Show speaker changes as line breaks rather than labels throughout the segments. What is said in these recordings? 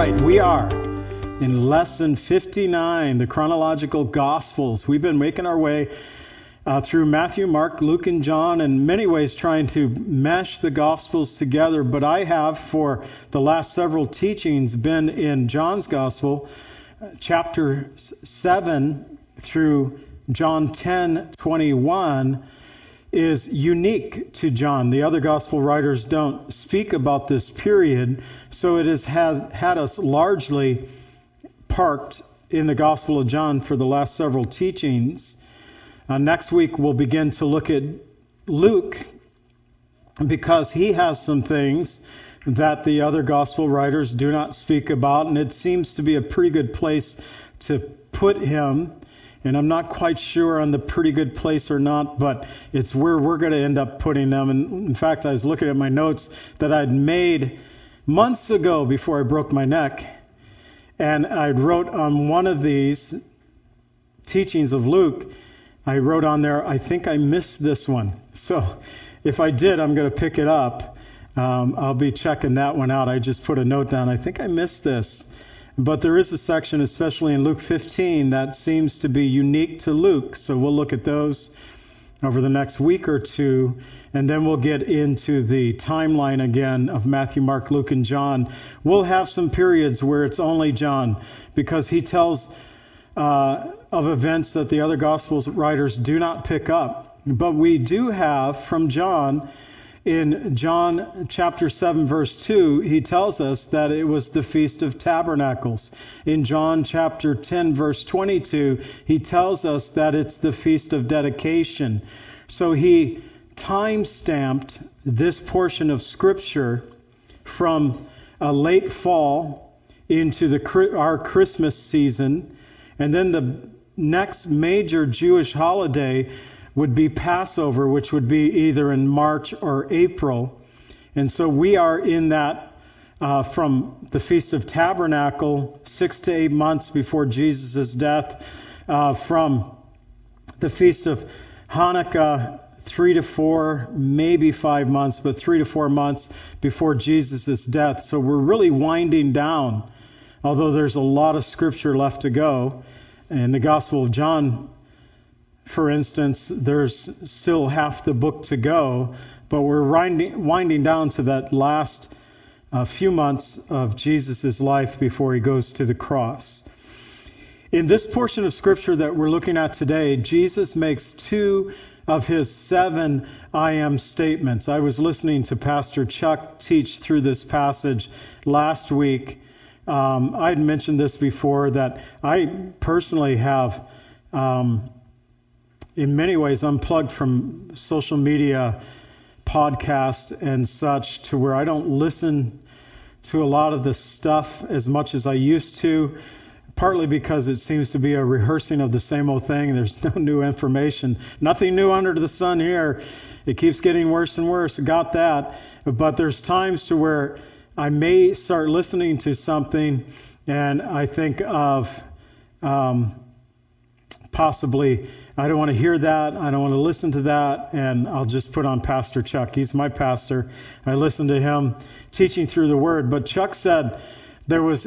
Right, we are in lesson 59, the chronological gospels. We've been making our way uh, through Matthew, Mark, Luke, and John, in many ways trying to mesh the gospels together. But I have, for the last several teachings, been in John's gospel, chapter 7 through John 10 21 is unique to John. The other gospel writers don't speak about this period, so it has, had us largely parked in the Gospel of John for the last several teachings. Uh, next week, we'll begin to look at Luke because he has some things that the other gospel writers do not speak about, and it seems to be a pretty good place to put him and I'm not quite sure on the pretty good place or not, but it's where we're going to end up putting them. And in fact, I was looking at my notes that I'd made months ago before I broke my neck, and I wrote on one of these teachings of Luke, I wrote on there, I think I missed this one. So if I did, I'm going to pick it up. Um, I'll be checking that one out. I just put a note down. I think I missed this. But there is a section, especially in Luke 15, that seems to be unique to Luke. So we'll look at those over the next week or two. And then we'll get into the timeline again of Matthew, Mark, Luke, and John. We'll have some periods where it's only John because he tells uh, of events that the other Gospels writers do not pick up. But we do have from John in John chapter 7, verse 2, he tells us that it was the Feast of Tabernacles. In John chapter 10, verse 22, he tells us that it's the Feast of Dedication. So he time stamped this portion of Scripture from a late fall into the, our Christmas season. And then the next major Jewish holiday would be Passover, which would be either in March or April. And so we are in that uh, from the Feast of Tabernacle, six to eight months before Jesus' death, uh, from the Feast of Hanukkah, three to four, maybe five months, but three to four months before Jesus' death. So we're really winding down, although there's a lot of scripture left to go. And the Gospel of John for instance, there's still half the book to go, but we're winding, winding down to that last uh, few months of Jesus' life before he goes to the cross. In this portion of scripture that we're looking at today, Jesus makes two of his seven I am statements. I was listening to Pastor Chuck teach through this passage last week. Um, I'd mentioned this before that I personally have um, in many ways unplugged from social media, podcast, and such to where I don't listen to a lot of the stuff as much as I used to, partly because it seems to be a rehearsing of the same old thing. There's no new information, nothing new under the sun here. It keeps getting worse and worse. Got that. But there's times to where I may start listening to something and I think of um, possibly I don't want to hear that. I don't want to listen to that. And I'll just put on Pastor Chuck. He's my pastor. I listen to him teaching through the word. But Chuck said there was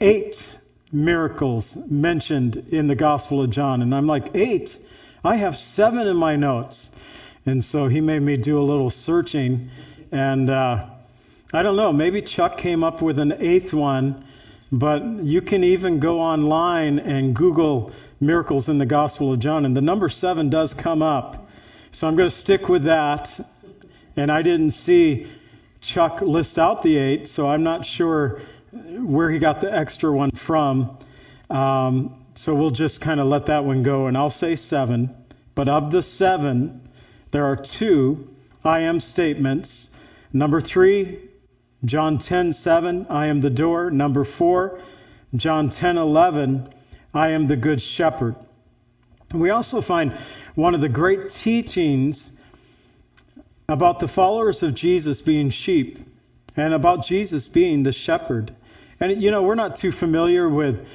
eight miracles mentioned in the Gospel of John. And I'm like, eight? I have seven in my notes. And so he made me do a little searching. And uh, I don't know, maybe Chuck came up with an eighth one. But you can even go online and Google miracles in the Gospel of John, and the number seven does come up. So I'm going to stick with that. And I didn't see Chuck list out the eight, so I'm not sure where he got the extra one from. Um, so we'll just kind of let that one go, and I'll say seven. But of the seven, there are two I am statements. Number three John 10:7, I am the door. Number 4, John 10:11, I am the good shepherd. We also find one of the great teachings about the followers of Jesus being sheep and about Jesus being the shepherd. And you know, we're not too familiar with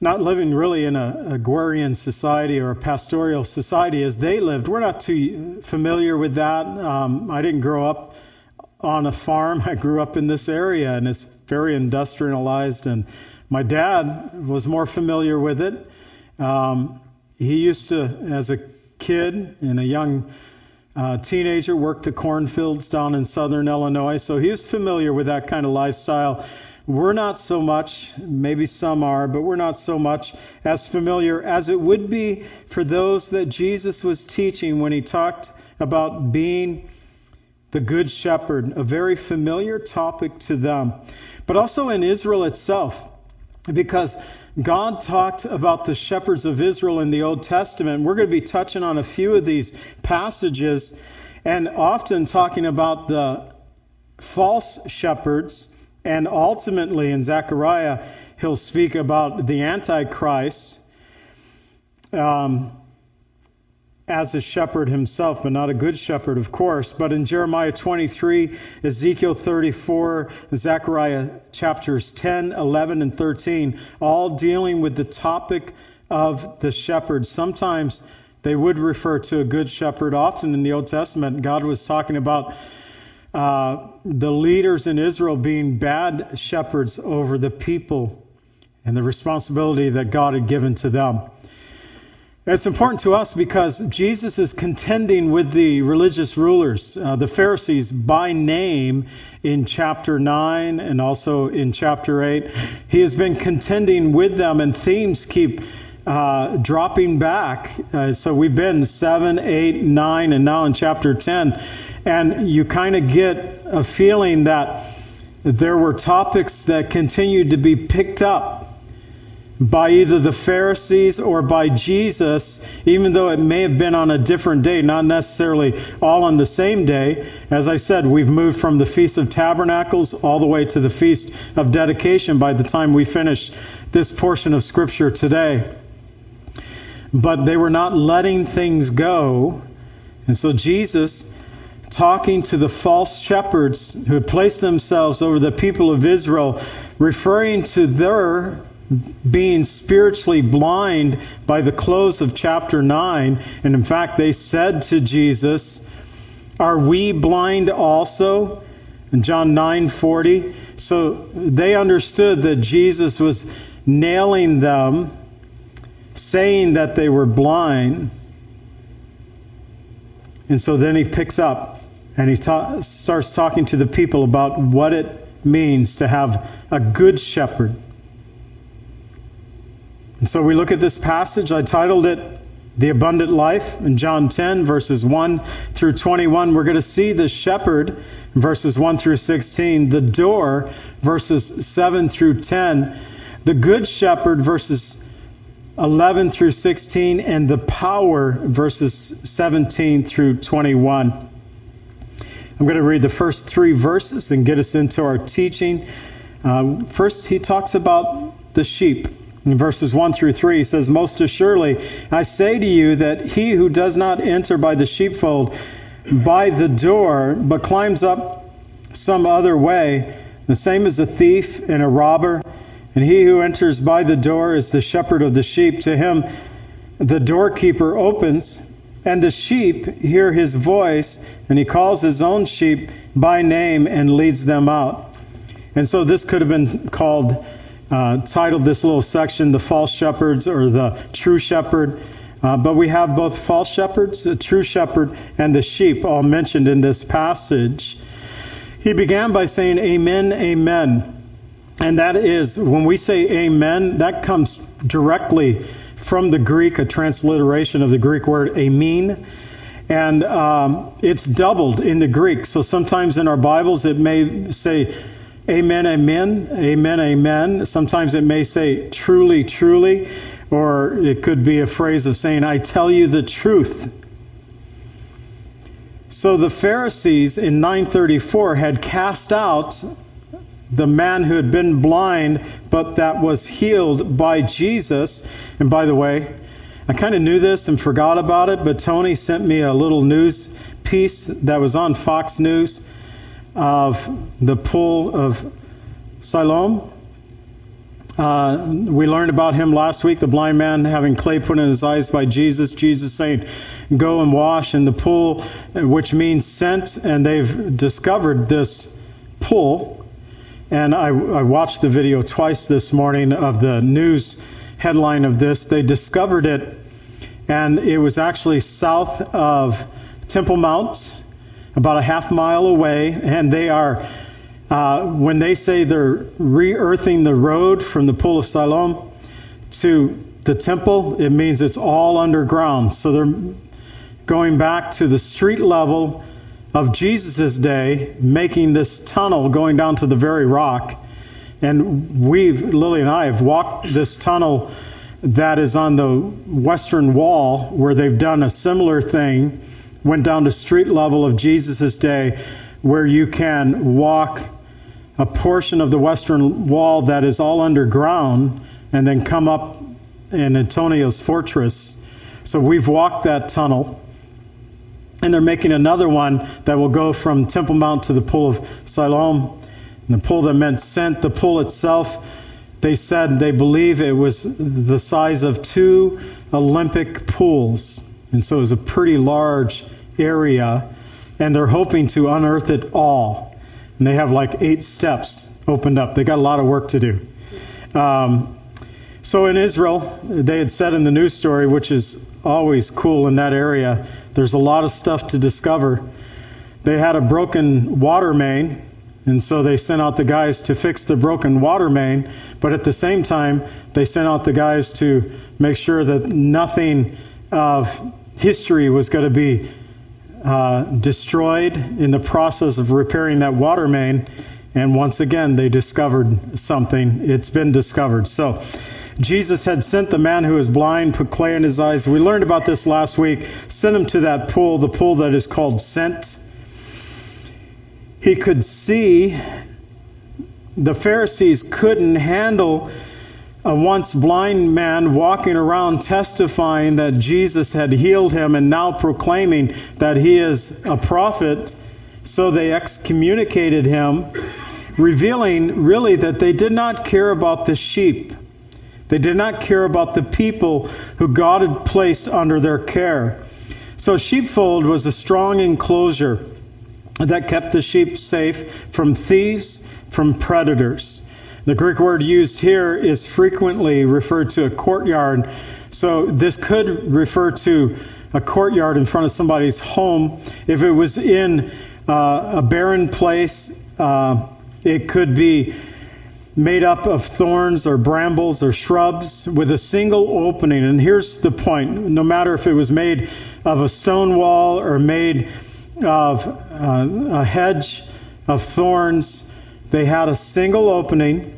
not living really in a agrarian society or a pastoral society as they lived. We're not too familiar with that. Um, I didn't grow up on a farm. I grew up in this area, and it's very industrialized. And my dad was more familiar with it. Um, he used to, as a kid and a young uh, teenager, work the cornfields down in southern Illinois, so he was familiar with that kind of lifestyle. We're not so much, maybe some are, but we're not so much as familiar as it would be for those that Jesus was teaching when he talked about being the Good Shepherd, a very familiar topic to them, but also in Israel itself, because God talked about the shepherds of Israel in the Old Testament. We're going to be touching on a few of these passages and often talking about the false shepherds. And ultimately, in Zechariah, he'll speak about the Antichrist. Um, as a shepherd himself, but not a good shepherd, of course. But in Jeremiah 23, Ezekiel 34, Zechariah chapters 10, 11, and 13, all dealing with the topic of the shepherd. Sometimes they would refer to a good shepherd. Often in the Old Testament, God was talking about uh, the leaders in Israel being bad shepherds over the people and the responsibility that God had given to them. It's important to us because Jesus is contending with the religious rulers, uh, the Pharisees, by name in chapter 9 and also in chapter 8. He has been contending with them, and themes keep uh, dropping back. Uh, so we've been 7, 8, 9, and now in chapter 10. And you kind of get a feeling that there were topics that continued to be picked up by either the Pharisees or by Jesus, even though it may have been on a different day, not necessarily all on the same day. As I said, we've moved from the Feast of Tabernacles all the way to the Feast of Dedication by the time we finish this portion of Scripture today. But they were not letting things go. And so Jesus, talking to the false shepherds who had placed themselves over the people of Israel, referring to their being spiritually blind by the close of chapter 9. And in fact, they said to Jesus, Are we blind also? In John 9:40. So they understood that Jesus was nailing them, saying that they were blind. And so then he picks up and he ta- starts talking to the people about what it means to have a good shepherd and so we look at this passage. I titled it The Abundant Life in John 10, verses 1 through 21. We're going to see the shepherd, verses 1 through 16, the door, verses 7 through 10, the good shepherd, verses 11 through 16, and the power, verses 17 through 21. I'm going to read the first three verses and get us into our teaching. Uh, first, he talks about the sheep. In verses 1 through 3, he says, Most assuredly, I say to you that he who does not enter by the sheepfold by the door, but climbs up some other way, the same as a thief and a robber. And he who enters by the door is the shepherd of the sheep. To him the doorkeeper opens, and the sheep hear his voice, and he calls his own sheep by name and leads them out. And so this could have been called uh, titled this little section, The False Shepherds or the True Shepherd. Uh, but we have both false shepherds, the true shepherd, and the sheep all mentioned in this passage. He began by saying, Amen, Amen. And that is, when we say Amen, that comes directly from the Greek, a transliteration of the Greek word Amen. And um, it's doubled in the Greek. So sometimes in our Bibles it may say Amen, amen, amen, amen. Sometimes it may say truly, truly, or it could be a phrase of saying, I tell you the truth. So the Pharisees in 934 had cast out the man who had been blind, but that was healed by Jesus. And by the way, I kind of knew this and forgot about it, but Tony sent me a little news piece that was on Fox News of the pool of Siloam. Uh, we learned about him last week, the blind man having clay put in his eyes by Jesus. Jesus saying, Go and wash in the pool, which means sent, and they've discovered this pool. And I, I watched the video twice this morning of the news headline of this. They discovered it, and it was actually south of Temple Mount, about a half mile away, and they are uh, when they say they're re-earthing the road from the pool of Siloam to the temple, it means it's all underground. So they're going back to the street level of Jesus' day, making this tunnel going down to the very rock. And we've, Lily and I, have walked this tunnel that is on the western wall where they've done a similar thing, went down to street level of Jesus' day, where you can walk a portion of the western wall that is all underground and then come up in Antonia's fortress. So we've walked that tunnel. And they're making another one that will go from Temple Mount to the Pool of Siloam. And the pool that meant sent, the pool itself, they said they believe it was the size of two Olympic pools. And so it was a pretty large area. And they're hoping to unearth it all and they have like eight steps opened up. They got a lot of work to do. Um, so in Israel, they had said in the news story, which is always cool in that area, there's a lot of stuff to discover. They had a broken water main, and so they sent out the guys to fix the broken water main, but at the same time, they sent out the guys to make sure that nothing of history was going to be uh, destroyed in the process of repairing that water main. And once again, they discovered something. It's been discovered. So, Jesus had sent the man who was blind, put clay in his eyes. We learned about this last week. Sent him to that pool, the pool that is called Sent. He could see. The Pharisees couldn't handle a once blind man walking around testifying that Jesus had healed him and now proclaiming that he is a prophet. So they excommunicated him, revealing really that they did not care about the sheep. They did not care about the people who God had placed under their care. So, sheepfold was a strong enclosure that kept the sheep safe from thieves, from predators. The Greek word used here is frequently referred to a courtyard. So this could refer to a courtyard in front of somebody's home. If it was in uh, a barren place, uh, it could be made up of thorns or brambles or shrubs with a single opening. And here's the point no matter if it was made of a stone wall or made of uh, a hedge of thorns, they had a single opening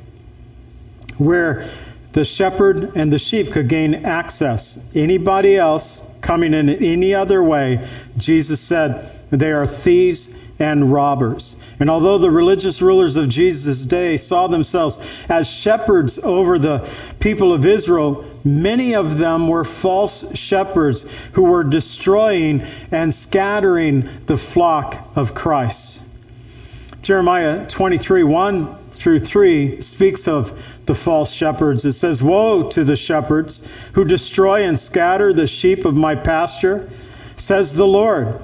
where the shepherd and the sheep could gain access. Anybody else coming in any other way, Jesus said, they are thieves and robbers. And although the religious rulers of Jesus' day saw themselves as shepherds over the people of Israel, many of them were false shepherds who were destroying and scattering the flock of Christ. Jeremiah 23 1 through 3 speaks of the false shepherds. It says, Woe to the shepherds who destroy and scatter the sheep of my pasture, says the Lord.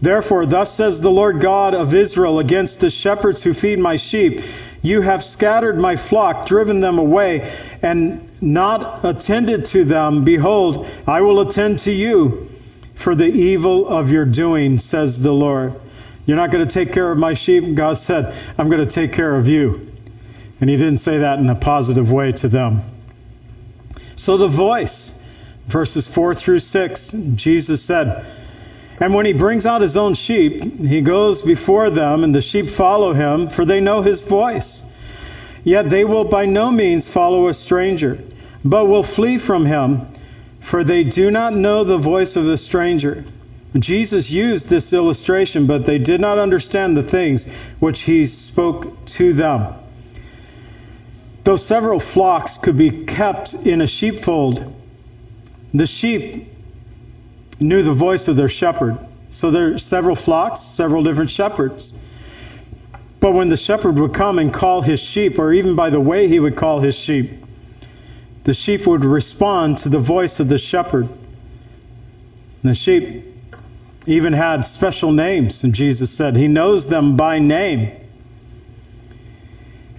Therefore, thus says the Lord God of Israel against the shepherds who feed my sheep You have scattered my flock, driven them away, and not attended to them. Behold, I will attend to you for the evil of your doing, says the Lord. You're not going to take care of my sheep. God said, I'm going to take care of you. And he didn't say that in a positive way to them. So the voice, verses 4 through 6, Jesus said, And when he brings out his own sheep, he goes before them, and the sheep follow him, for they know his voice. Yet they will by no means follow a stranger, but will flee from him, for they do not know the voice of a stranger. Jesus used this illustration, but they did not understand the things which he spoke to them. Though several flocks could be kept in a sheepfold, the sheep knew the voice of their shepherd. So there are several flocks, several different shepherds. But when the shepherd would come and call his sheep, or even by the way he would call his sheep, the sheep would respond to the voice of the shepherd. And the sheep even had special names, and Jesus said he knows them by name.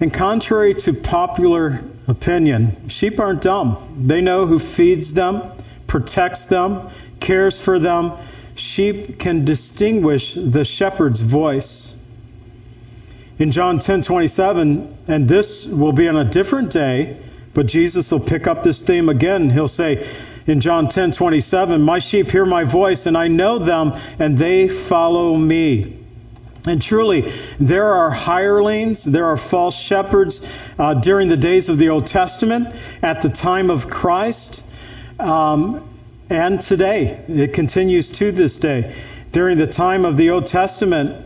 And contrary to popular opinion, sheep aren't dumb. They know who feeds them, protects them, cares for them. Sheep can distinguish the shepherd's voice. In John 10:27, and this will be on a different day, but Jesus will pick up this theme again. He'll say in John 10:27, "My sheep hear my voice, and I know them, and they follow me." And truly, there are hirelings, there are false shepherds uh, during the days of the Old Testament, at the time of Christ, um, and today. It continues to this day. During the time of the Old Testament,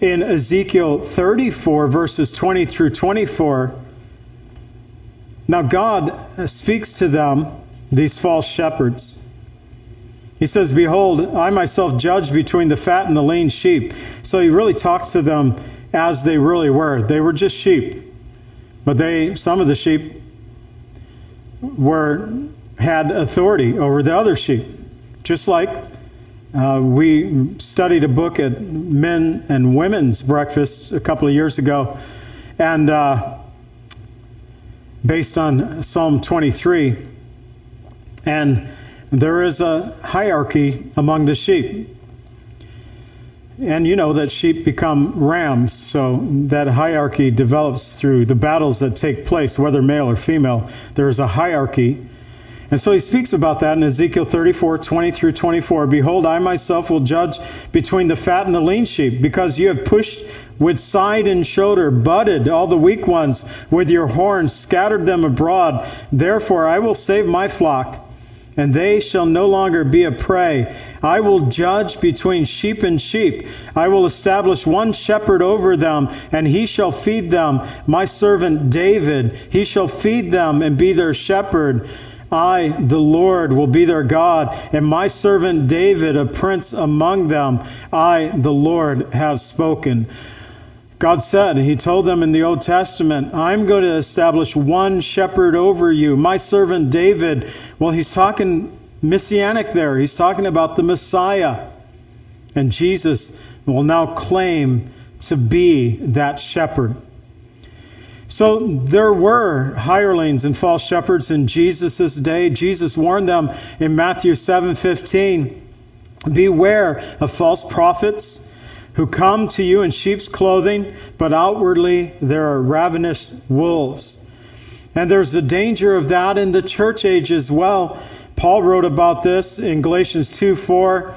in Ezekiel 34, verses 20 through 24, now God speaks to them, these false shepherds. He says, Behold, I myself judge between the fat and the lean sheep. So he really talks to them as they really were. They were just sheep. But they some of the sheep were had authority over the other sheep. Just like uh, we studied a book at men and women's breakfast a couple of years ago, and uh, based on Psalm 23, and there is a hierarchy among the sheep. And you know that sheep become rams, so that hierarchy develops through the battles that take place, whether male or female. There is a hierarchy. And so he speaks about that in Ezekiel 34, 20 through 24. Behold, I myself will judge between the fat and the lean sheep, because you have pushed with side and shoulder, butted all the weak ones with your horns, scattered them abroad. Therefore I will save my flock and they shall no longer be a prey. I will judge between sheep and sheep. I will establish one shepherd over them, and he shall feed them. My servant David, he shall feed them and be their shepherd. I, the Lord, will be their God, and my servant David, a prince among them. I, the Lord, have spoken. God said, He told them in the Old Testament, I'm going to establish one shepherd over you. My servant David, well, he's talking messianic there. He's talking about the Messiah. And Jesus will now claim to be that shepherd. So there were hirelings and false shepherds in Jesus' day. Jesus warned them in Matthew 7:15, "Beware of false prophets who come to you in sheep's clothing, but outwardly there are ravenous wolves. And there's a danger of that in the church age as well. Paul wrote about this in Galatians 2 4.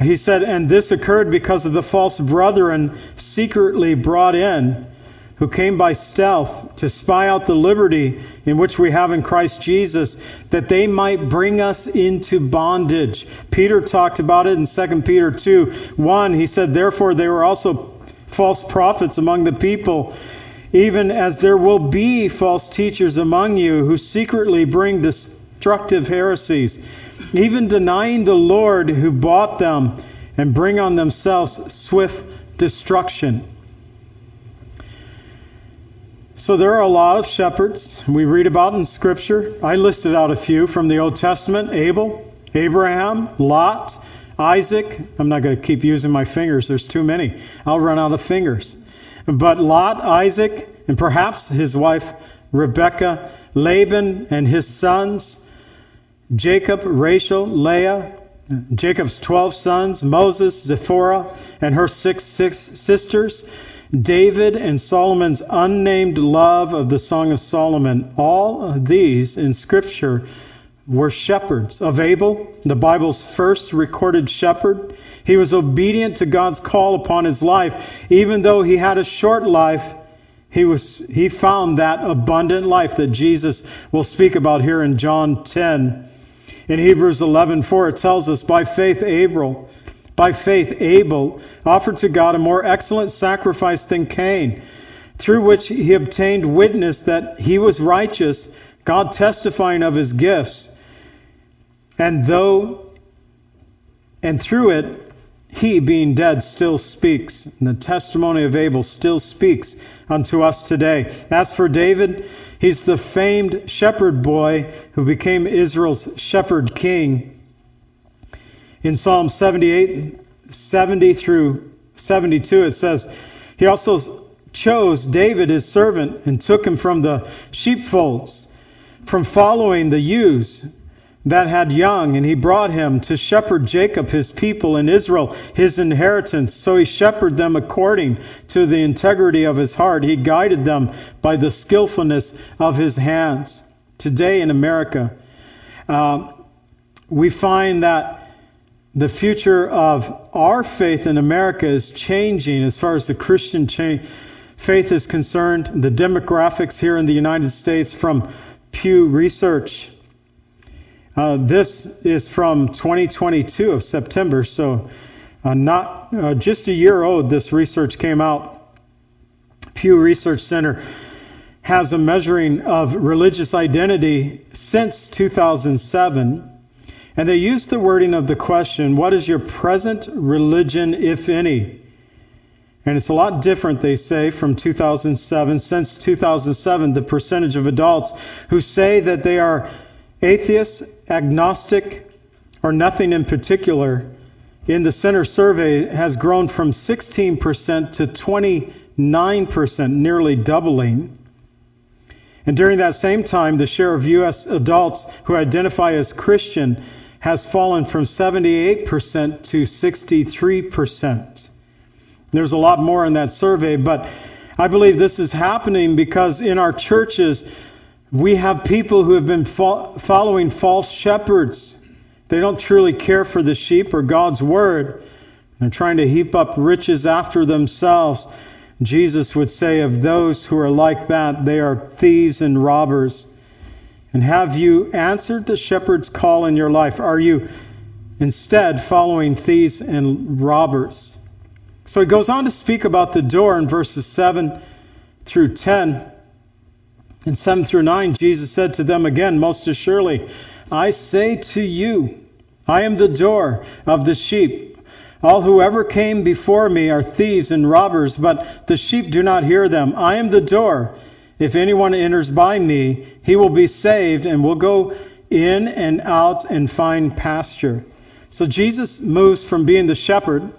He said, And this occurred because of the false brethren secretly brought in who came by stealth to spy out the liberty in which we have in Christ Jesus, that they might bring us into bondage. Peter talked about it in 2 Peter 2 1. He said, Therefore, they were also false prophets among the people, even as there will be false teachers among you who secretly bring destructive heresies, even denying the Lord who bought them, and bring on themselves swift destruction. So there are a lot of shepherds we read about in Scripture. I listed out a few from the Old Testament Abel, Abraham, Lot, Isaac. I'm not going to keep using my fingers, there's too many. I'll run out of fingers. But Lot, Isaac, and perhaps his wife Rebekah, Laban and his sons, Jacob, Rachel, Leah, Jacob's 12 sons, Moses, Zipporah, and her six, six sisters, David and Solomon's unnamed love of the Song of Solomon, all of these in Scripture were shepherds. Of Abel, the Bible's first recorded shepherd, he was obedient to God's call upon his life. Even though he had a short life, he, was, he found that abundant life that Jesus will speak about here in John 10. In Hebrews 11:4 it tells us by faith Abel by faith Abel offered to God a more excellent sacrifice than Cain through which he obtained witness that he was righteous God testifying of his gifts. And though and through it he being dead still speaks. And the testimony of Abel still speaks unto us today. As for David He's the famed shepherd boy who became Israel's shepherd king. In Psalm 78, 70 through 72, it says, He also chose David his servant and took him from the sheepfolds, from following the ewes that had young, and he brought him to shepherd Jacob his people and Israel his inheritance. So he shepherded them according to the integrity of his heart. He guided them by the skillfulness of his hands. Today in America, uh, we find that the future of our faith in America is changing as far as the Christian cha- faith is concerned. The demographics here in the United States from Pew Research uh, this is from 2022 of September, so uh, not uh, just a year old. This research came out. Pew Research Center has a measuring of religious identity since 2007, and they use the wording of the question, "What is your present religion, if any?" And it's a lot different, they say, from 2007. Since 2007, the percentage of adults who say that they are atheists agnostic, or nothing in particular in the center survey has grown from 16% to 29%, nearly doubling. And during that same time, the share of U.S. adults who identify as Christian has fallen from 78% to 63%. There's a lot more in that survey, but I believe this is happening because in our churches, we have people who have been fo- following false shepherds. They don't truly care for the sheep or God's word. They're trying to heap up riches after themselves. Jesus would say of those who are like that, they are thieves and robbers. And have you answered the shepherd's call in your life? Are you instead following thieves and robbers? So he goes on to speak about the door in verses 7 through 10. In 7 through 9, Jesus said to them again, Most assuredly, I say to you, I am the door of the sheep. All who ever came before me are thieves and robbers, but the sheep do not hear them. I am the door. If anyone enters by me, he will be saved and will go in and out and find pasture. So Jesus moves from being the shepherd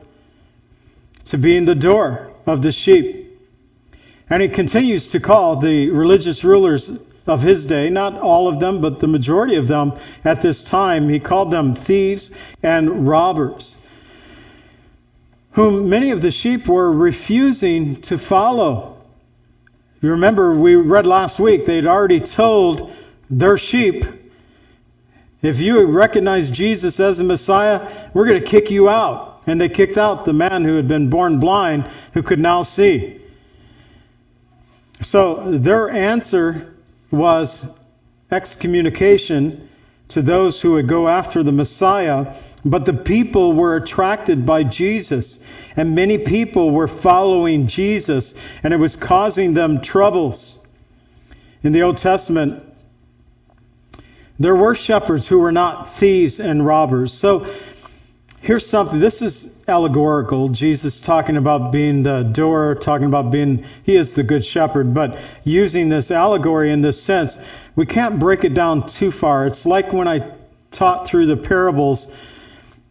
to being the door of the sheep. And he continues to call the religious rulers of his day, not all of them, but the majority of them at this time, he called them thieves and robbers, whom many of the sheep were refusing to follow. You remember, we read last week, they'd already told their sheep, if you recognize Jesus as the Messiah, we're going to kick you out. And they kicked out the man who had been born blind, who could now see. So their answer was excommunication to those who would go after the Messiah. But the people were attracted by Jesus, and many people were following Jesus, and it was causing them troubles. In the Old Testament, there were shepherds who were not thieves and robbers. So here's something. This is allegorical. Jesus talking about being the door, talking about being, he is the good shepherd, but using this allegory in this sense, we can't break it down too far. It's like when I taught through the parables,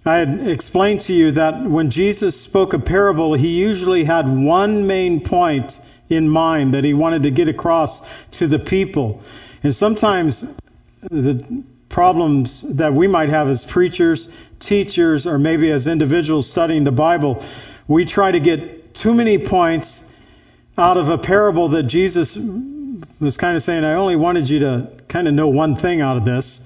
I had explained to you that when Jesus spoke a parable, he usually had one main point in mind that he wanted to get across to the people. And sometimes the problems that we might have as preachers teachers or maybe as individuals studying the Bible, we try to get too many points out of a parable that Jesus was kind of saying, I only wanted you to kind of know one thing out of this.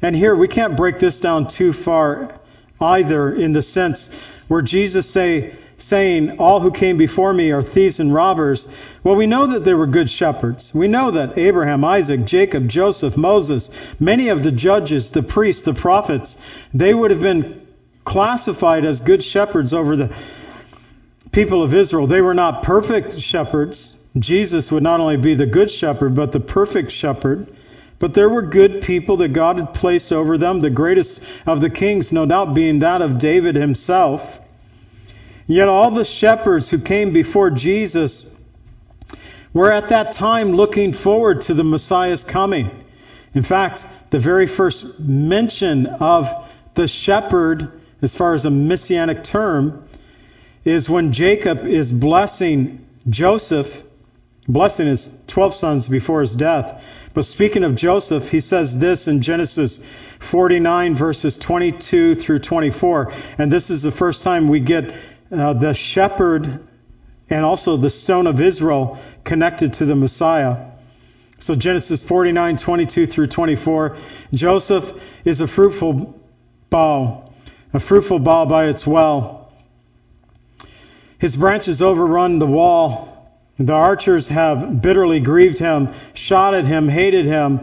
And here we can't break this down too far either in the sense where Jesus say saying, All who came before me are thieves and robbers. Well, we know that they were good shepherds. We know that Abraham, Isaac, Jacob, Joseph, Moses, many of the judges, the priests, the prophets, they would have been classified as good shepherds over the people of Israel. They were not perfect shepherds. Jesus would not only be the good shepherd, but the perfect shepherd. But there were good people that God had placed over them, the greatest of the kings, no doubt, being that of David himself. Yet all the shepherds who came before Jesus were at that time looking forward to the Messiah's coming. In fact, the very first mention of the shepherd, as far as a messianic term, is when Jacob is blessing Joseph, blessing his 12 sons before his death. But speaking of Joseph, he says this in Genesis 49, verses 22 through 24. And this is the first time we get uh, the shepherd and also the stone of Israel connected to the Messiah. So Genesis 49, 22 through 24. Joseph is a fruitful bough, a fruitful bough by its well. His branches overrun the wall. The archers have bitterly grieved him, shot at him, hated him,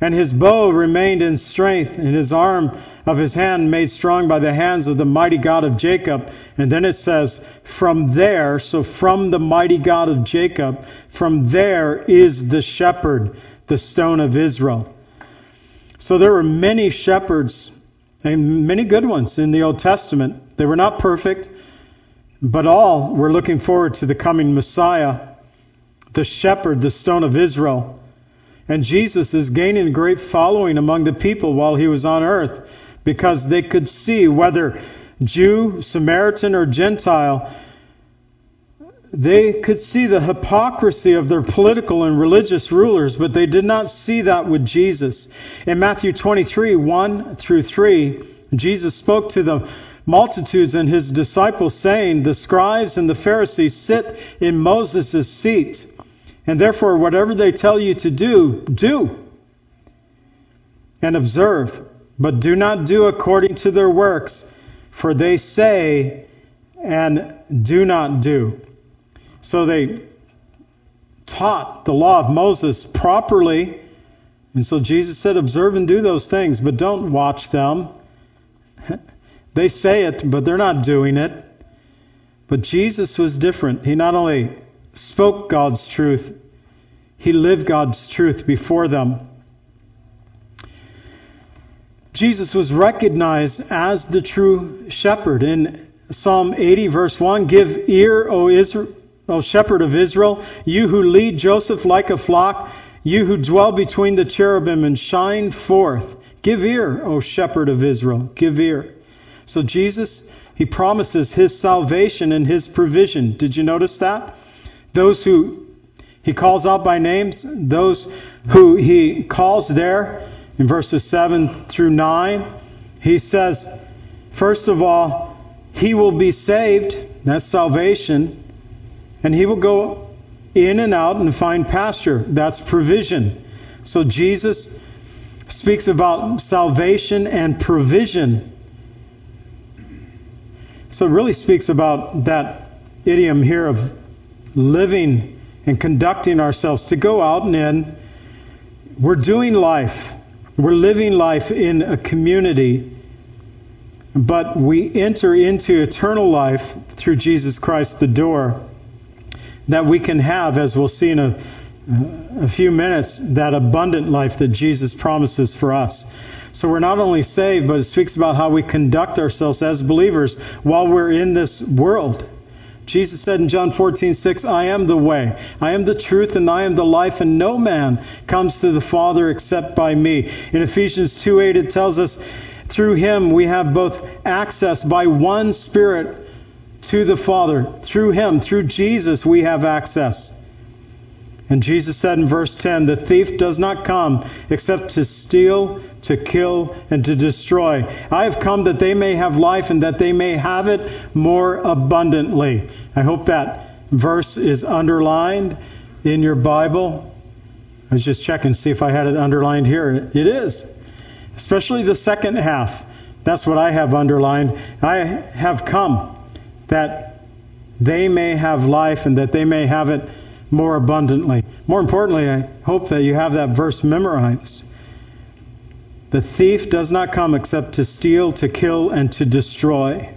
and his bow remained in strength, and his arm of his hand made strong by the hands of the mighty God of Jacob. And then it says, from there, so from the mighty God of Jacob, from there is the shepherd, the stone of Israel. So there were many shepherds, and many good ones in the Old Testament. They were not perfect, but all were looking forward to the coming Messiah, the shepherd, the stone of Israel. And Jesus is gaining a great following among the people while he was on earth because they could see whether Jew, Samaritan, or Gentile, they could see the hypocrisy of their political and religious rulers, but they did not see that with Jesus. In Matthew 23 1 through 3, Jesus spoke to the multitudes and his disciples, saying, The scribes and the Pharisees sit in Moses' seat, and therefore whatever they tell you to do, do and observe, but do not do according to their works, for they say and do not do. So they taught the law of Moses properly. And so Jesus said, Observe and do those things, but don't watch them. They say it, but they're not doing it. But Jesus was different. He not only spoke God's truth, he lived God's truth before them. Jesus was recognized as the true shepherd. In Psalm 80, verse 1, Give ear, O, Israel, o shepherd of Israel, you who lead Joseph like a flock, you who dwell between the cherubim and shine forth. Give ear, O shepherd of Israel, give ear. So Jesus, he promises his salvation and his provision. Did you notice that? Those who he calls out by names, those who he calls there in verses 7 through 9, he says, first of all, he will be saved. That's salvation. And he will go in and out and find pasture. That's provision. So Jesus speaks about salvation and provision so it really speaks about that idiom here of living and conducting ourselves to go out and in. We're doing life, we're living life in a community, but we enter into eternal life through Jesus Christ, the door that we can have, as we'll see in a, a few minutes, that abundant life that Jesus promises for us. So we're not only saved, but it speaks about how we conduct ourselves as believers while we're in this world. Jesus said in John 14, 6, I am the way, I am the truth, and I am the life, and no man comes to the Father except by me. In Ephesians 2, 8, it tells us, through him we have both access by one Spirit to the Father. Through him, through Jesus, we have access. And Jesus said in verse 10, The thief does not come except to steal, to kill, and to destroy. I have come that they may have life and that they may have it more abundantly. I hope that verse is underlined in your Bible. I was just checking to see if I had it underlined here. It is, especially the second half. That's what I have underlined. I have come that they may have life and that they may have it more abundantly. More importantly, I hope that you have that verse memorized. The thief does not come except to steal, to kill, and to destroy.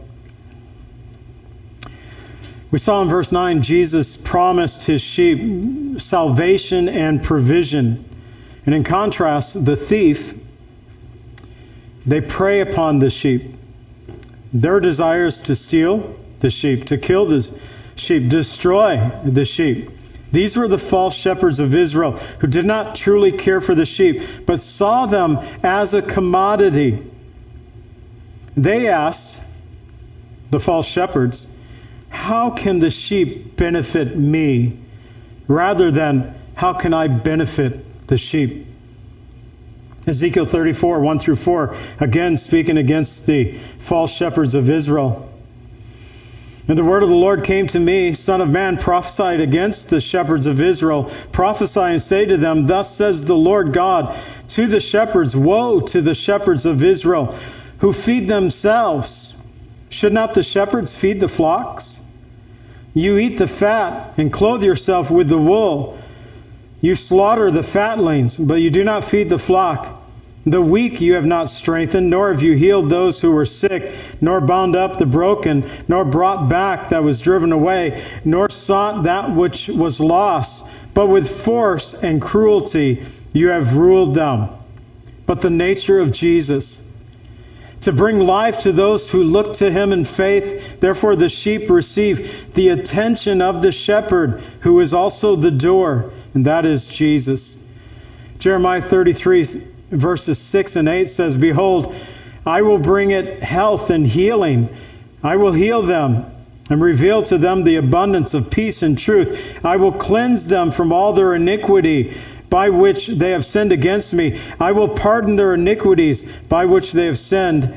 We saw in verse 9 Jesus promised his sheep salvation and provision. And in contrast, the thief, they prey upon the sheep. Their desire is to steal the sheep, to kill the sheep, destroy the sheep. These were the false shepherds of Israel who did not truly care for the sheep, but saw them as a commodity. They asked, the false shepherds, how can the sheep benefit me rather than how can I benefit the sheep? Ezekiel 34, 1 through 4, again speaking against the false shepherds of Israel. And the word of the Lord came to me, Son of man, prophesy against the shepherds of Israel. Prophesy and say to them, Thus says the Lord God to the shepherds, Woe to the shepherds of Israel who feed themselves. Should not the shepherds feed the flocks? You eat the fat and clothe yourself with the wool. You slaughter the fatlings, but you do not feed the flock. The weak you have not strengthened, nor have you healed those who were sick, nor bound up the broken, nor brought back that was driven away, nor sought that which was lost. But with force and cruelty you have ruled them. But the nature of Jesus, to bring life to those who look to him in faith. Therefore, the sheep receive the attention of the shepherd, who is also the door, and that is Jesus. Jeremiah 33, verses 6 and 8 says, Behold, I will bring it health and healing. I will heal them and reveal to them the abundance of peace and truth. I will cleanse them from all their iniquity by which they have sinned against me. I will pardon their iniquities by which they have sinned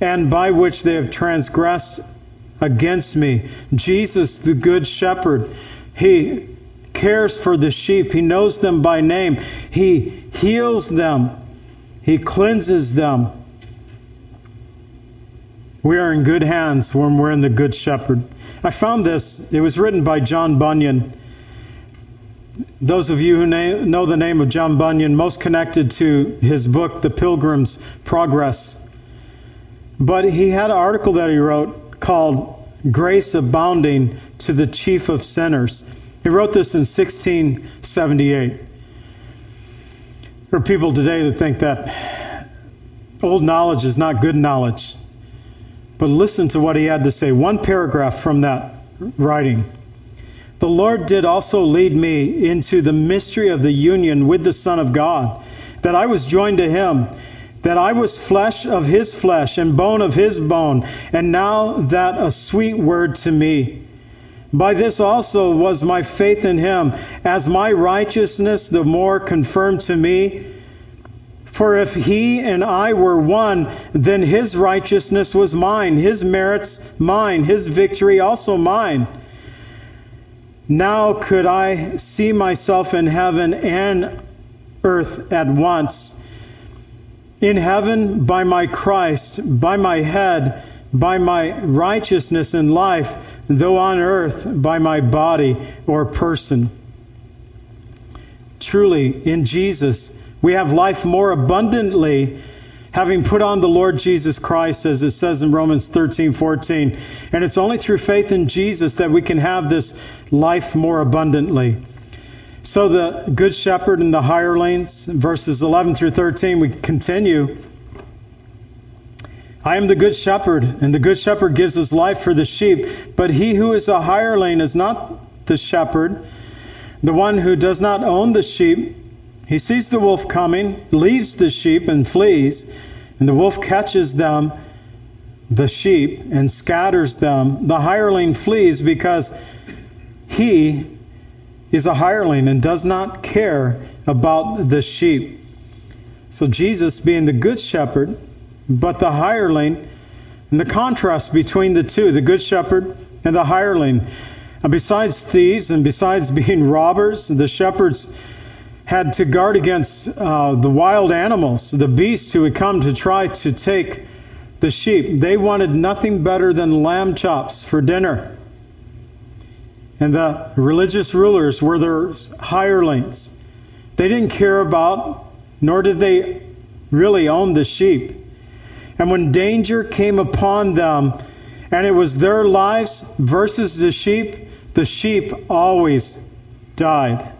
and by which they have transgressed against me. Jesus, the Good Shepherd, He cares for the sheep. He knows them by name. He heals them. He cleanses them. We are in good hands when we're in the Good Shepherd. I found this. It was written by John Bunyan. Those of you who know the name of John Bunyan, most connected to his book, The Pilgrim's Progress. But he had an article that he wrote called Grace Abounding to the Chief of Sinners. He wrote this in 1678. There are people today that think that old knowledge is not good knowledge. But listen to what he had to say. One paragraph from that writing. The Lord did also lead me into the mystery of the union with the Son of God, that I was joined to him, that I was flesh of his flesh and bone of his bone, and now that a sweet word to me. By this also was my faith in him, as my righteousness the more confirmed to me. For if he and I were one, then his righteousness was mine, his merits mine, his victory also mine. Now could I see myself in heaven and earth at once. In heaven, by my Christ, by my head, by my righteousness in life though on earth by my body or person. Truly, in Jesus, we have life more abundantly, having put on the Lord Jesus Christ, as it says in Romans 13 14. And it's only through faith in Jesus that we can have this life more abundantly. So, the Good Shepherd and the hirelings, verses 11 through 13, we continue. I am the good shepherd, and the good shepherd gives his life for the sheep. But he who is a hireling is not the shepherd, the one who does not own the sheep. He sees the wolf coming, leaves the sheep, and flees. And the wolf catches them, the sheep, and scatters them. The hireling flees because he is a hireling and does not care about the sheep. So, Jesus, being the good shepherd, but the hireling, and the contrast between the two, the good shepherd and the hireling. And besides thieves and besides being robbers, the shepherds had to guard against uh, the wild animals, the beasts who would come to try to take the sheep. They wanted nothing better than lamb chops for dinner. and the religious rulers were their hirelings. They didn't care about, nor did they really own the sheep. And when danger came upon them, and it was their lives versus the sheep, the sheep always died.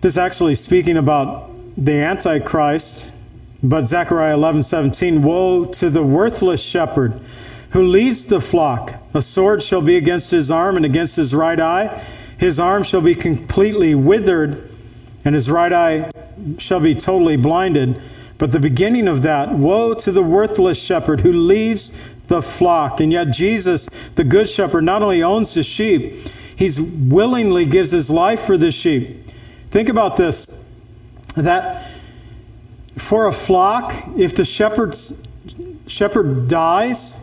This actually speaking about the Antichrist, but Zechariah 11:17, woe to the worthless shepherd who leads the flock. A sword shall be against his arm and against his right eye. His arm shall be completely withered, and his right eye shall be totally blinded. But the beginning of that, woe to the worthless shepherd who leaves the flock. And yet Jesus, the good shepherd, not only owns the sheep, he's willingly gives his life for the sheep. Think about this. That for a flock, if the shepherd's shepherd dies,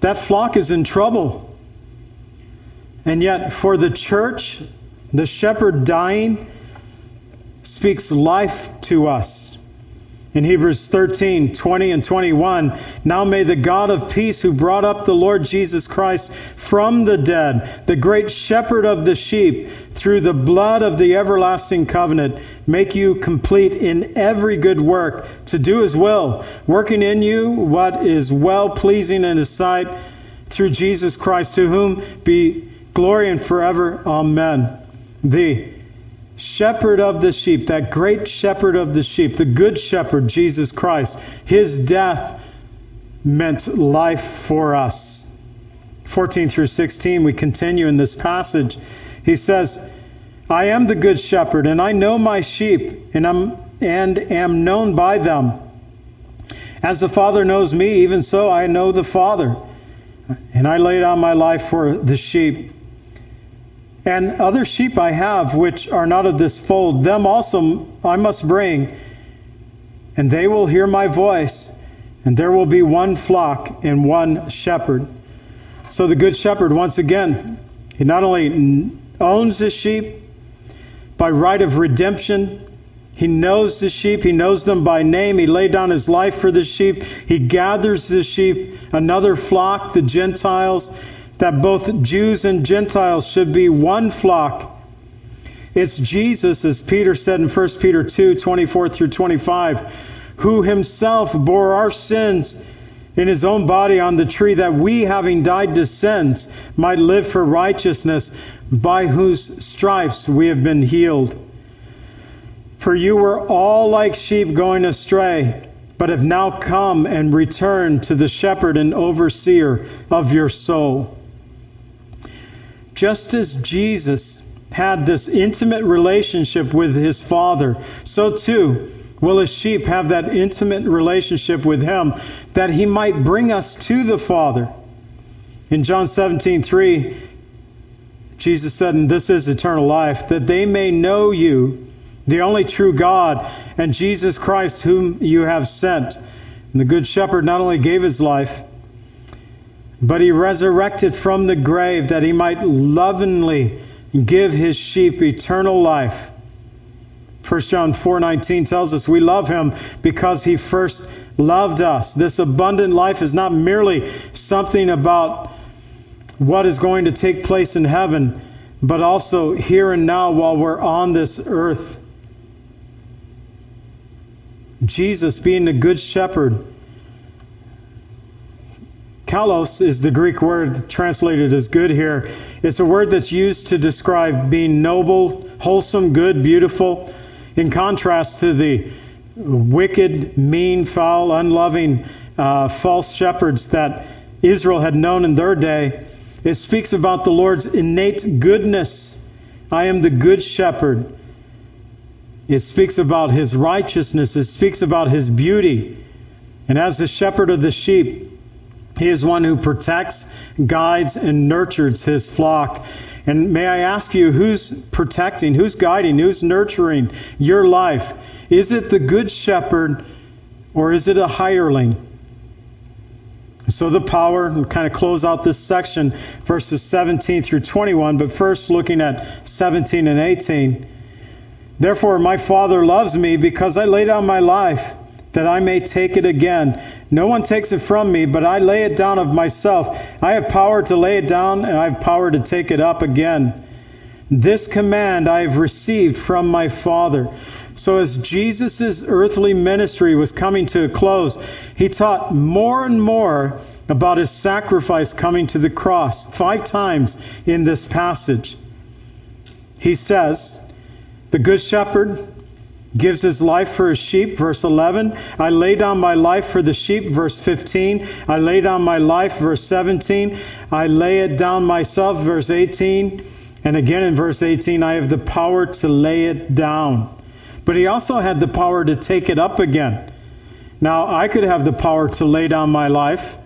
that flock is in trouble. And yet, for the church, the shepherd dying speaks life to us. In Hebrews 13, 20 and 21, now may the God of peace, who brought up the Lord Jesus Christ from the dead, the great shepherd of the sheep, through the blood of the everlasting covenant, make you complete in every good work to do his will, working in you what is well pleasing in his sight, through Jesus Christ, to whom be glory and forever. Amen. The shepherd of the sheep, that great shepherd of the sheep, the good shepherd, Jesus Christ, his death meant life for us. 14 through 16, we continue in this passage. He says, I am the good shepherd, and I know my sheep, and am, and am known by them. As the Father knows me, even so I know the Father. And I lay down my life for the sheep. And other sheep I have which are not of this fold, them also I must bring, and they will hear my voice, and there will be one flock and one shepherd. So the good shepherd, once again, he not only owns his sheep by right of redemption, he knows the sheep, he knows them by name, he laid down his life for the sheep, he gathers the sheep, another flock, the Gentiles that both Jews and Gentiles should be one flock. It's Jesus, as Peter said in 1 Peter 2 24 through 25, who himself bore our sins in his own body on the tree, that we, having died to sins, might live for righteousness, by whose stripes we have been healed. For you were all like sheep going astray, but have now come and returned to the shepherd and overseer of your soul. Just as Jesus had this intimate relationship with his Father, so too will his sheep have that intimate relationship with him that he might bring us to the Father. In John 17, 3, Jesus said, And this is eternal life, that they may know you, the only true God, and Jesus Christ, whom you have sent. And the Good Shepherd not only gave his life, but he resurrected from the grave that he might lovingly give his sheep eternal life. 1 John 4:19 tells us we love him because he first loved us. This abundant life is not merely something about what is going to take place in heaven, but also here and now while we're on this earth. Jesus being the good shepherd Kalos is the Greek word translated as good here. It's a word that's used to describe being noble, wholesome, good, beautiful, in contrast to the wicked, mean, foul, unloving uh, false shepherds that Israel had known in their day. It speaks about the Lord's innate goodness. I am the good shepherd. It speaks about his righteousness. It speaks about his beauty. And as the shepherd of the sheep, he is one who protects, guides, and nurtures his flock. And may I ask you, who's protecting, who's guiding, who's nurturing your life? Is it the good shepherd or is it a hireling? So the power, and kind of close out this section, verses 17 through 21, but first looking at 17 and 18. Therefore, my Father loves me because I lay down my life that I may take it again. No one takes it from me, but I lay it down of myself. I have power to lay it down, and I have power to take it up again. This command I have received from my Father. So, as Jesus' earthly ministry was coming to a close, he taught more and more about his sacrifice coming to the cross. Five times in this passage, he says, The Good Shepherd gives his life for his sheep, verse 11. I lay down my life for the sheep, verse 15. I lay down my life, verse 17. I lay it down myself, verse 18. And again in verse 18, I have the power to lay it down. But he also had the power to take it up again. Now, I could have the power to lay down my life,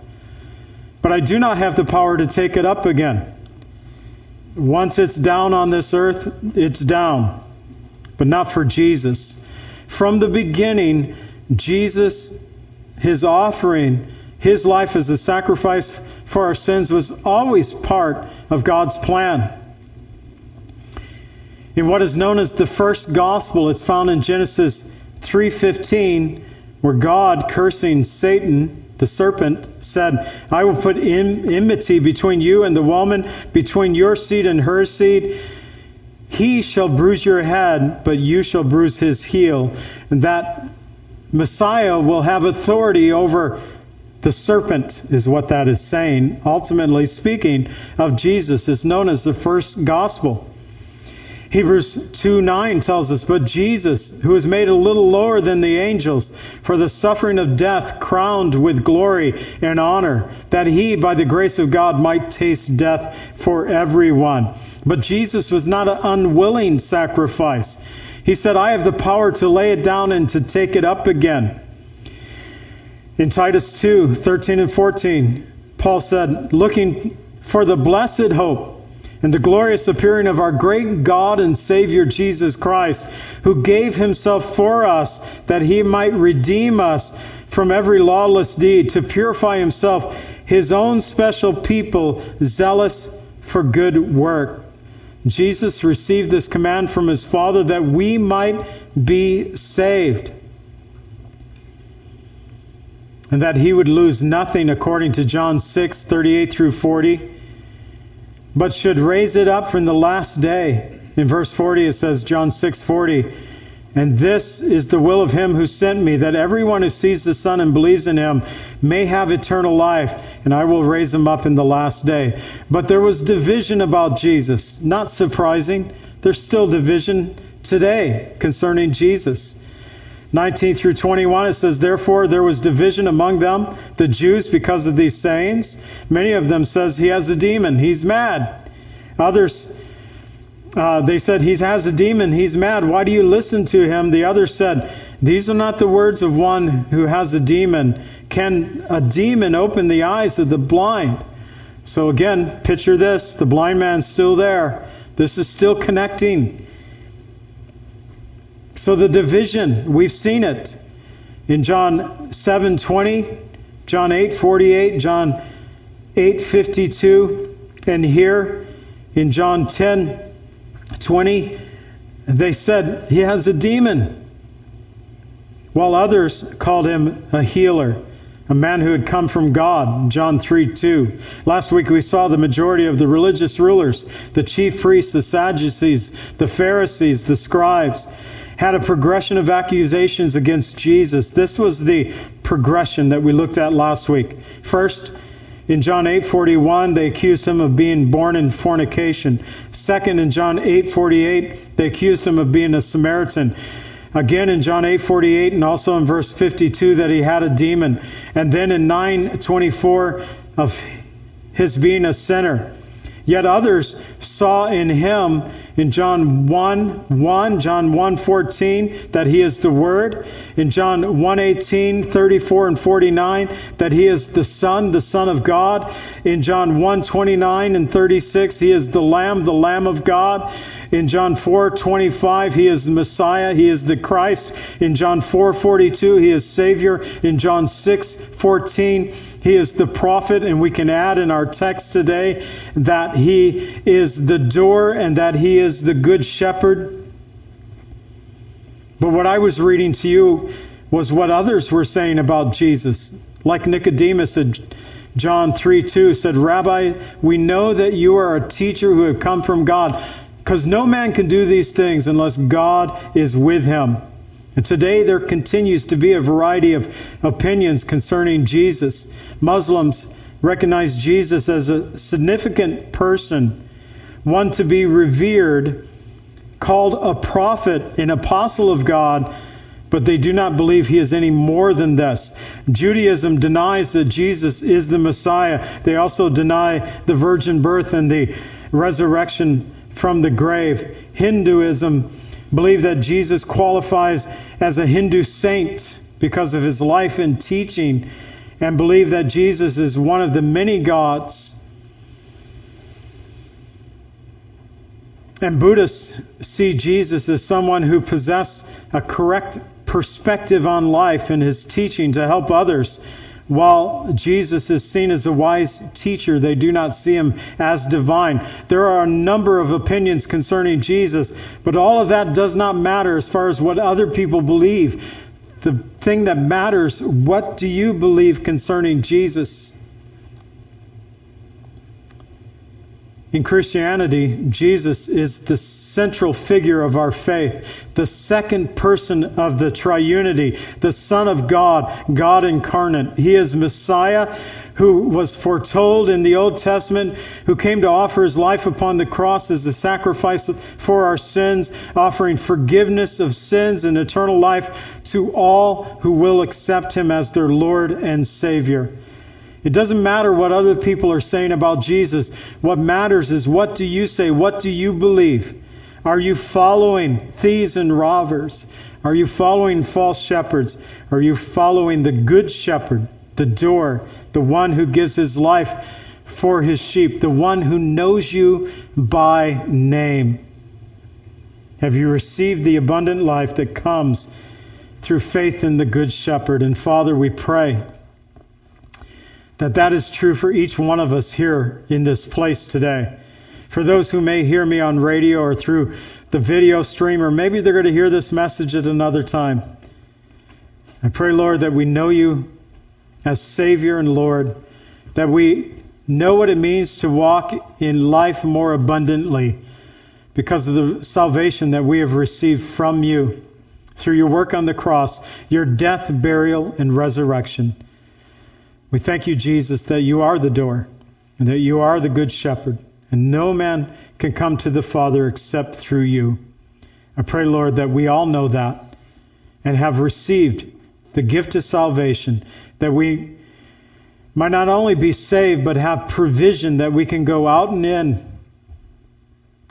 but I do not have the power to take it up again. Once it's down on this earth, it's down, but not for Jesus. From the beginning, Jesus, his offering, his life as a sacrifice for our sins was always part of God's plan in what is known as the first gospel. It's found in Genesis 3:15 where God cursing Satan, the serpent, said, "I will put enmity between you and the woman, between your seed and her seed. He shall bruise your head, but you shall bruise his heel." And that Messiah will have authority over the serpent is what that is saying. Ultimately speaking of Jesus is known as the first gospel. Hebrews 2 9 tells us, But Jesus, who was made a little lower than the angels, for the suffering of death, crowned with glory and honor, that he, by the grace of God, might taste death for everyone. But Jesus was not an unwilling sacrifice. He said, I have the power to lay it down and to take it up again. In Titus 2 13 and 14, Paul said, Looking for the blessed hope and the glorious appearing of our great God and Savior Jesus Christ, who gave himself for us that he might redeem us from every lawless deed, to purify himself his own special people, zealous for good work. Jesus received this command from his Father that we might be saved. And that he would lose nothing according to John 6, 38 through 40 but should raise it up from the last day. In verse 40 it says, John 6:40, and this is the will of him who sent me, that everyone who sees the Son and believes in him may have eternal life, and I will raise him up in the last day. But there was division about Jesus. Not surprising. There's still division today concerning Jesus. 19 through 21, it says, Therefore there was division among them, the Jews, because of these sayings. Many of them says he has a demon, he's mad. Others, uh, they said he has a demon, he's mad. Why do you listen to him? The other said, These are not the words of one who has a demon. Can a demon open the eyes of the blind? So again, picture this: the blind man's still there. This is still connecting. So the division, we've seen it in John 7:20, John 8:48, John 8:52, and here in John 10:20, they said he has a demon, while others called him a healer a man who had come from God, John 3 2. Last week we saw the majority of the religious rulers, the chief priests, the Sadducees, the Pharisees, the scribes, had a progression of accusations against Jesus. This was the progression that we looked at last week. First, in John 8:41, they accused him of being born in fornication. Second, in John 8:48, they accused him of being a Samaritan. Again in John 8:48 and also in verse 52 that he had a demon. And then in 9:24 of his being a sinner. Yet others saw in him in John 1 1, John 1 14, that he is the Word. In John 1 18, 34 and 49, that he is the Son, the Son of God. In John 1 29 and 36, he is the Lamb, the Lamb of God. In John 4 25, he is the Messiah, he is the Christ. In John 4 42, he is Savior. In John 6 14, he is the prophet, and we can add in our text today that he is the door and that he is the good shepherd. But what I was reading to you was what others were saying about Jesus. Like Nicodemus in John 3 2 said, Rabbi, we know that you are a teacher who have come from God, because no man can do these things unless God is with him. And today there continues to be a variety of opinions concerning Jesus. Muslims recognize Jesus as a significant person, one to be revered, called a prophet, an apostle of God, but they do not believe he is any more than this. Judaism denies that Jesus is the Messiah. They also deny the virgin birth and the resurrection from the grave. Hinduism believe that Jesus qualifies as a Hindu saint because of his life and teaching and believe that Jesus is one of the many gods. And Buddhists see Jesus as someone who possessed a correct perspective on life and his teaching to help others. While Jesus is seen as a wise teacher, they do not see him as divine. There are a number of opinions concerning Jesus, but all of that does not matter as far as what other people believe. The thing that matters, what do you believe concerning Jesus? In Christianity, Jesus is the central figure of our faith, the second person of the triunity, the Son of God, God incarnate. He is Messiah who was foretold in the Old Testament, who came to offer his life upon the cross as a sacrifice for our sins, offering forgiveness of sins and eternal life to all who will accept him as their Lord and Savior. It doesn't matter what other people are saying about Jesus. What matters is what do you say? What do you believe? Are you following thieves and robbers? Are you following false shepherds? Are you following the good shepherd, the door, the one who gives his life for his sheep, the one who knows you by name? Have you received the abundant life that comes through faith in the good shepherd? And Father, we pray that that is true for each one of us here in this place today. For those who may hear me on radio or through the video stream, or maybe they're going to hear this message at another time, I pray, Lord, that we know you as Savior and Lord, that we know what it means to walk in life more abundantly because of the salvation that we have received from you through your work on the cross, your death, burial, and resurrection. We thank you, Jesus, that you are the door and that you are the good shepherd, and no man can come to the Father except through you. I pray, Lord, that we all know that and have received the gift of salvation, that we might not only be saved, but have provision that we can go out and in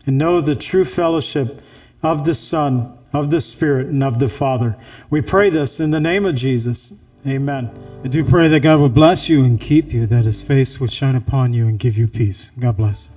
and know the true fellowship of the Son, of the Spirit, and of the Father. We pray this in the name of Jesus. Amen. I do pray that God will bless you and keep you, that his face would shine upon you and give you peace. God bless.